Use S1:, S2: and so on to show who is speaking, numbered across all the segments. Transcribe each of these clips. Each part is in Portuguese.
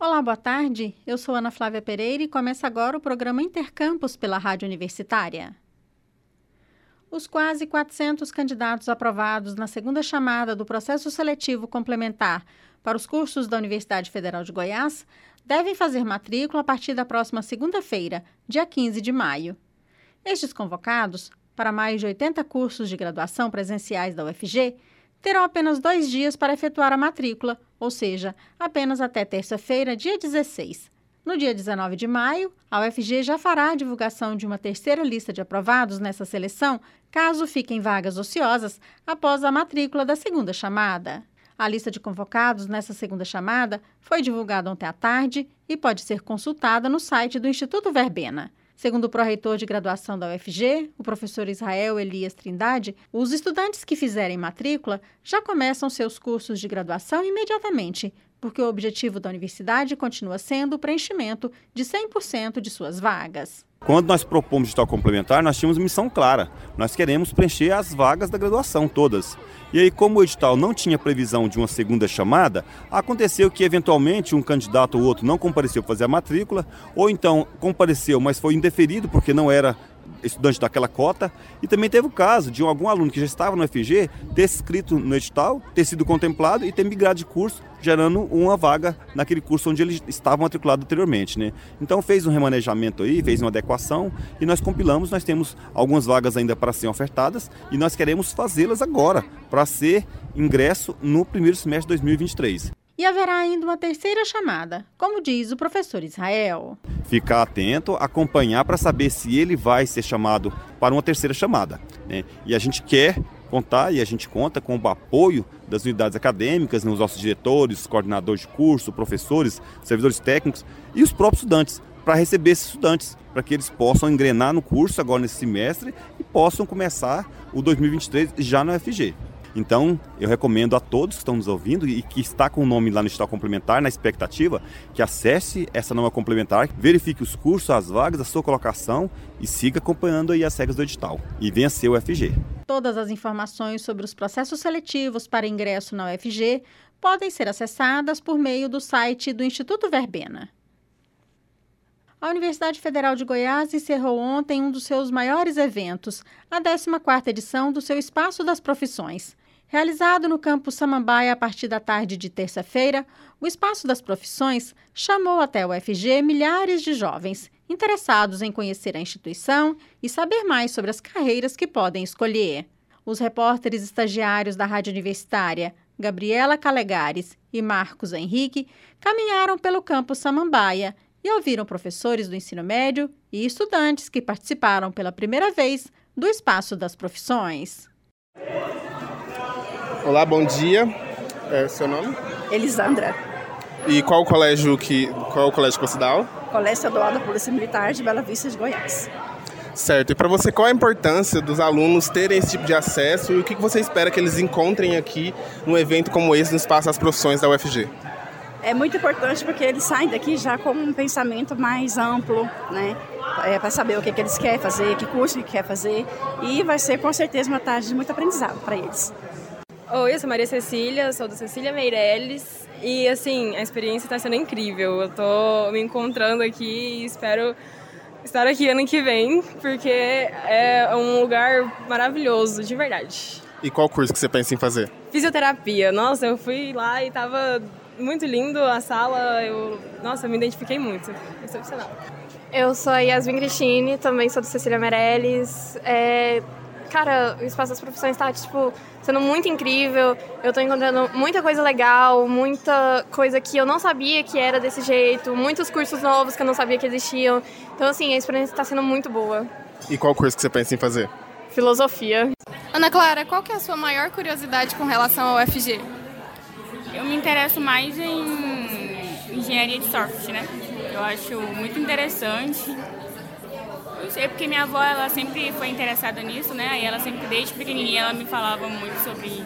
S1: Olá, boa tarde. Eu sou Ana Flávia Pereira e começa agora o programa Intercampus pela Rádio Universitária. Os quase 400 candidatos aprovados na segunda chamada do processo seletivo complementar para os cursos da Universidade Federal de Goiás devem fazer matrícula a partir da próxima segunda-feira, dia 15 de maio. Estes convocados, para mais de 80 cursos de graduação presenciais da UFG, terão apenas dois dias para efetuar a matrícula, ou seja, apenas até terça-feira, dia 16. No dia 19 de maio, a UFG já fará a divulgação de uma terceira lista de aprovados nessa seleção, caso fiquem vagas ociosas após a matrícula da segunda chamada. A lista de convocados nessa segunda chamada foi divulgada ontem à tarde e pode ser consultada no site do Instituto Verbena. Segundo o pró-reitor de graduação da UFG, o professor Israel Elias Trindade, os estudantes que fizerem matrícula já começam seus cursos de graduação imediatamente, porque o objetivo da universidade continua sendo o preenchimento de 100% de suas vagas.
S2: Quando nós propomos digital complementar, nós tínhamos missão clara. Nós queremos preencher as vagas da graduação todas. E aí, como o edital não tinha previsão de uma segunda chamada, aconteceu que eventualmente um candidato ou outro não compareceu para fazer a matrícula, ou então compareceu, mas foi indeferido porque não era estudante daquela cota. E também teve o caso de algum aluno que já estava no FG ter escrito no edital, ter sido contemplado e ter migrado de curso, gerando uma vaga naquele curso onde ele estava matriculado anteriormente. Né? Então fez um remanejamento aí, fez uma adequação e nós compilamos, nós temos algumas vagas ainda para serem ofertadas e nós queremos fazê-las agora, para ser ingresso no primeiro semestre de 2023
S1: e haverá ainda uma terceira chamada, como diz o professor Israel.
S2: Ficar atento, acompanhar para saber se ele vai ser chamado para uma terceira chamada. Né? E a gente quer contar e a gente conta com o apoio das unidades acadêmicas, né? os nossos diretores, coordenadores de curso, professores, servidores técnicos e os próprios estudantes, para receber esses estudantes, para que eles possam engrenar no curso agora nesse semestre e possam começar o 2023 já no FG. Então, eu recomendo a todos que estão nos ouvindo e que está com o nome lá no edital complementar, na expectativa, que acesse essa nova complementar, verifique os cursos, as vagas, a sua colocação e siga acompanhando aí as regras do edital. E venha ser o FG.
S1: Todas as informações sobre os processos seletivos para ingresso na UFG podem ser acessadas por meio do site do Instituto Verbena. A Universidade Federal de Goiás encerrou ontem um dos seus maiores eventos, a 14ª edição do seu Espaço das Profissões. Realizado no campus Samambaia a partir da tarde de terça-feira, o Espaço das Profissões chamou até o FG milhares de jovens interessados em conhecer a instituição e saber mais sobre as carreiras que podem escolher. Os repórteres estagiários da Rádio Universitária, Gabriela Calegares e Marcos Henrique, caminharam pelo campus Samambaia e ouviram professores do ensino médio e estudantes que participaram pela primeira vez do Espaço das Profissões.
S3: Olá, bom dia. É, seu nome?
S4: Elisandra.
S3: E qual o colégio que qual o colégio que você dá aula?
S4: Colégio Estadual da Polícia Militar de Bela Vista de Goiás.
S3: Certo. E para você, qual a importância dos alunos terem esse tipo de acesso e o que você espera que eles encontrem aqui num evento como esse no Espaço das Profissões da UFG?
S4: é muito importante porque eles saem daqui já com um pensamento mais amplo, né? É, para saber o que, que eles querem fazer, que curso que quer fazer. E vai ser com certeza uma tarde de muito aprendizado para eles.
S5: Oi, eu sou Maria Cecília, sou do Cecília Meirelles. E assim, a experiência está sendo incrível. Eu tô me encontrando aqui e espero estar aqui ano que vem, porque é um lugar maravilhoso, de verdade.
S3: E qual curso que você pensa em fazer?
S5: Fisioterapia. Nossa, eu fui lá e tava muito lindo a sala. Eu, nossa, eu me identifiquei muito. Excepcional.
S6: Eu sou a Yasmin Cristine, também sou do Cecília Meirelles. É, cara, o Espaço das Profissões está, tipo, sendo muito incrível. Eu estou encontrando muita coisa legal, muita coisa que eu não sabia que era desse jeito, muitos cursos novos que eu não sabia que existiam. Então, assim, a experiência está sendo muito boa.
S3: E qual curso que você pensa em fazer?
S6: Filosofia.
S7: Ana Clara, qual que é a sua maior curiosidade com relação ao FG?
S8: Eu me interesso mais em engenharia de software, né? Eu acho muito interessante. Não sei, porque minha avó ela sempre foi interessada nisso, né? Aí ela sempre, desde pequenininha, ela me falava muito sobre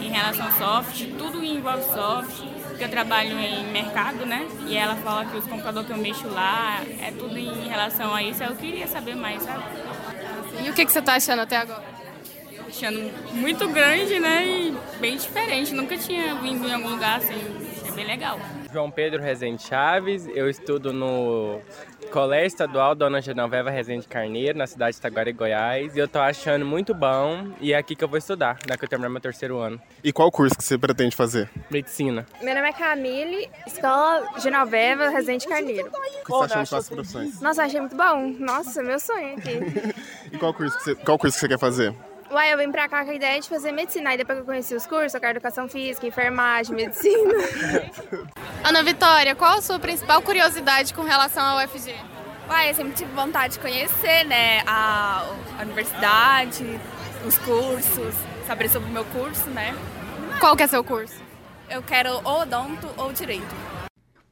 S8: em relação ao software, tudo envolve software, porque eu trabalho em mercado, né? E ela fala que os computadores que eu mexo lá é tudo em relação a isso. Eu queria saber mais, sabe?
S7: E o que, que você está achando até agora?
S8: Achando muito grande, né? E bem diferente. Nunca tinha vindo em algum lugar assim. Achei bem legal.
S9: João Pedro Rezende Chaves, eu estudo no Colégio Estadual Dona Genoveva Rezende Carneiro, na cidade de Taguari, Goiás, e eu tô achando muito bom e é aqui que eu vou estudar, né, que eu terminar meu terceiro ano.
S3: E qual curso que você pretende fazer?
S9: Medicina.
S6: Meu nome é Camille, Escola Genoveva Rezende Carneiro.
S3: O que você tá achando das suas profissões?
S6: Nossa, achei muito bom. Nossa, meu sonho aqui.
S3: E qual curso que você, qual curso que você quer fazer?
S6: Uai, eu vim pra cá com a ideia de fazer medicina. Aí depois que eu conheci os cursos, eu quero educação física, enfermagem, medicina.
S7: Ana Vitória, qual a sua principal curiosidade com relação ao UFG?
S10: Uai, eu sempre tive vontade de conhecer, né, a, a universidade, os cursos, saber sobre o meu curso, né.
S7: Qual que é seu curso?
S10: Eu quero ou odonto ou direito.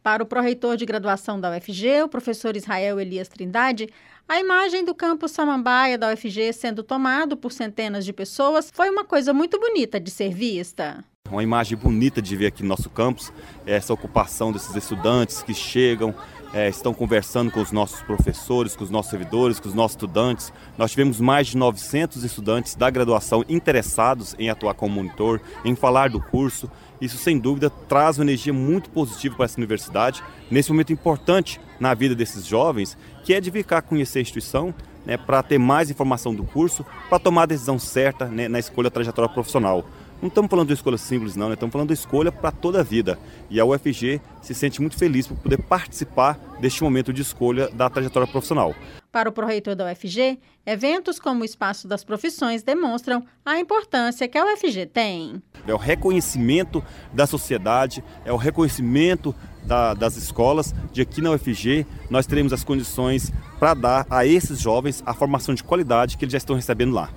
S1: Para o pró-reitor de graduação da UFG, o professor Israel Elias Trindade, a imagem do campus Samambaia da UFG sendo tomado por centenas de pessoas foi uma coisa muito bonita de ser vista.
S2: Uma imagem bonita de ver aqui no nosso campus, essa ocupação desses estudantes que chegam, é, estão conversando com os nossos professores, com os nossos servidores, com os nossos estudantes. Nós tivemos mais de 900 estudantes da graduação interessados em atuar como monitor, em falar do curso. Isso, sem dúvida, traz uma energia muito positiva para essa universidade, nesse momento importante na vida desses jovens, que é de vir cá conhecer a instituição, né, para ter mais informação do curso, para tomar a decisão certa né, na escolha da trajetória profissional. Não estamos falando de escolha simples, não, né? estamos falando de escolha para toda a vida. E a UFG se sente muito feliz por poder participar deste momento de escolha da trajetória profissional.
S1: Para o pró-reitor da UFG, eventos como o Espaço das Profissões demonstram a importância que a UFG tem.
S2: É o reconhecimento da sociedade, é o reconhecimento da, das escolas de aqui na UFG nós teremos as condições para dar a esses jovens a formação de qualidade que eles já estão recebendo lá.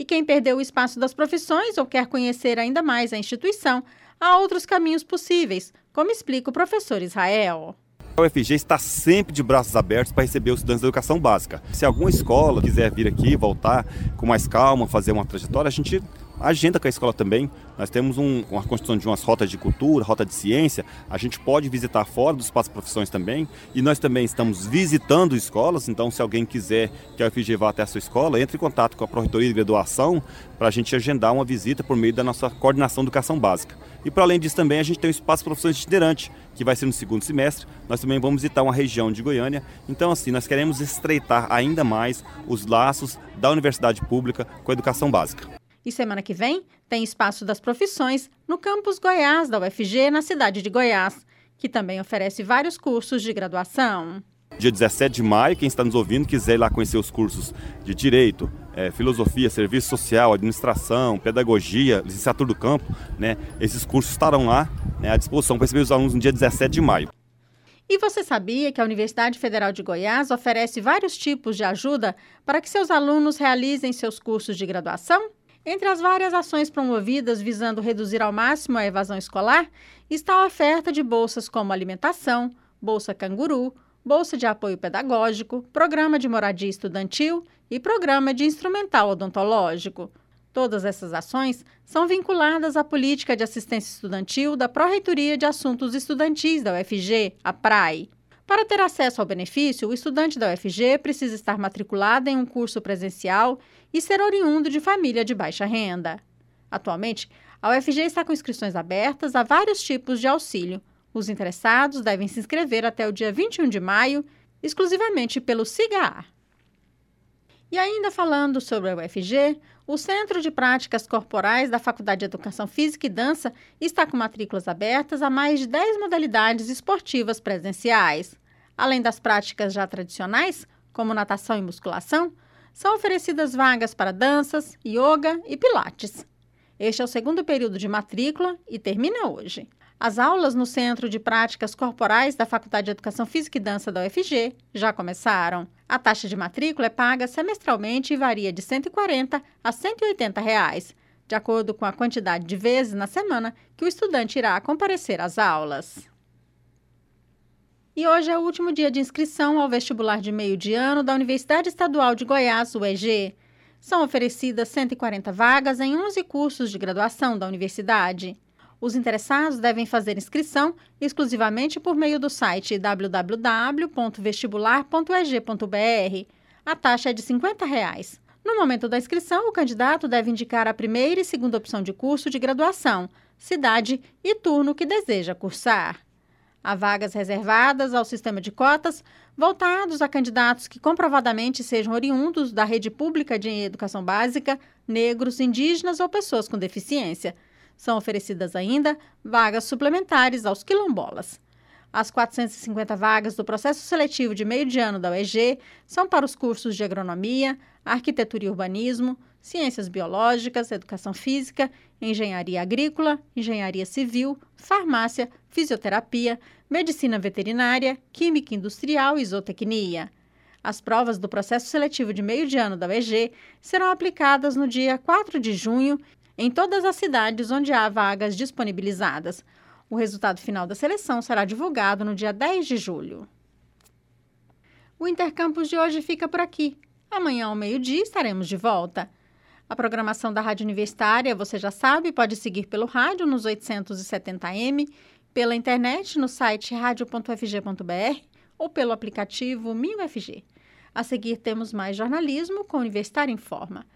S1: E quem perdeu o espaço das profissões ou quer conhecer ainda mais a instituição, há outros caminhos possíveis, como explica o professor Israel.
S2: A UFG está sempre de braços abertos para receber os estudantes da educação básica. Se alguma escola quiser vir aqui, voltar com mais calma, fazer uma trajetória, a gente agenda com a escola também. Nós temos um, uma construção de umas rotas de cultura, rota de ciência. A gente pode visitar fora do espaço profissões também. E nós também estamos visitando escolas. Então, se alguém quiser que a UFG vá até a sua escola, entre em contato com a Projetoria de Graduação para a gente agendar uma visita por meio da nossa coordenação de educação básica. E para além disso também a gente tem o espaço profissões itinerante, que vai ser no segundo semestre. Nós também vamos visitar uma região de Goiânia. Então, assim, nós queremos estreitar ainda mais os laços da universidade pública com a educação básica.
S1: E semana que vem tem Espaço das Profissões no campus Goiás da UFG, na cidade de Goiás, que também oferece vários cursos de graduação.
S2: Dia 17 de maio, quem está nos ouvindo quiser ir lá conhecer os cursos de Direito, é, Filosofia, Serviço Social, Administração, Pedagogia, Licenciatura do Campo, né, esses cursos estarão lá né, à disposição para receber os alunos no dia 17 de maio.
S1: E você sabia que a Universidade Federal de Goiás oferece vários tipos de ajuda para que seus alunos realizem seus cursos de graduação? Entre as várias ações promovidas visando reduzir ao máximo a evasão escolar, está a oferta de bolsas como alimentação, bolsa canguru, bolsa de apoio pedagógico, programa de moradia estudantil e programa de instrumental odontológico. Todas essas ações são vinculadas à política de assistência estudantil da Pró-Reitoria de Assuntos Estudantis da UFG, a PRAE. Para ter acesso ao benefício, o estudante da UFG precisa estar matriculado em um curso presencial e ser oriundo de família de baixa renda. Atualmente, a UFG está com inscrições abertas a vários tipos de auxílio. Os interessados devem se inscrever até o dia 21 de maio, exclusivamente pelo SIGAR. E ainda falando sobre a UFG, o Centro de Práticas Corporais da Faculdade de Educação Física e Dança está com matrículas abertas a mais de 10 modalidades esportivas presenciais. Além das práticas já tradicionais, como natação e musculação, são oferecidas vagas para danças, yoga e pilates. Este é o segundo período de matrícula e termina hoje. As aulas no Centro de Práticas Corporais da Faculdade de Educação Física e Dança da UFG já começaram. A taxa de matrícula é paga semestralmente e varia de R$ 140 a 180 reais, de acordo com a quantidade de vezes na semana que o estudante irá comparecer às aulas. E hoje é o último dia de inscrição ao vestibular de meio de ano da Universidade Estadual de Goiás, UEG. São oferecidas 140 vagas em 11 cursos de graduação da universidade. Os interessados devem fazer inscrição exclusivamente por meio do site www.vestibular.eg.br. A taxa é de 50 reais. No momento da inscrição, o candidato deve indicar a primeira e segunda opção de curso de graduação, cidade e turno que deseja cursar. Há vagas reservadas ao sistema de cotas voltados a candidatos que comprovadamente sejam oriundos da rede pública de educação básica, negros, indígenas ou pessoas com deficiência. São oferecidas ainda vagas suplementares aos quilombolas. As 450 vagas do processo seletivo de meio de ano da UEG são para os cursos de agronomia, arquitetura e urbanismo, ciências biológicas, educação física, engenharia agrícola, engenharia civil, farmácia, fisioterapia, medicina veterinária, química industrial e zootecnia. As provas do processo seletivo de meio de ano da UEG serão aplicadas no dia 4 de junho em todas as cidades onde há vagas disponibilizadas. O resultado final da seleção será divulgado no dia 10 de julho. O Intercampus de hoje fica por aqui. Amanhã ao meio-dia estaremos de volta. A programação da Rádio Universitária, você já sabe, pode seguir pelo rádio nos 870m, pela internet no site radio.fg.br ou pelo aplicativo MinUFG. A seguir temos mais jornalismo com Universitário em Forma.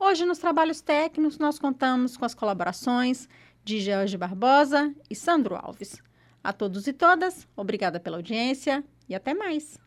S1: Hoje, nos trabalhos técnicos, nós contamos com as colaborações de George Barbosa e Sandro Alves. A todos e todas, obrigada pela audiência e até mais.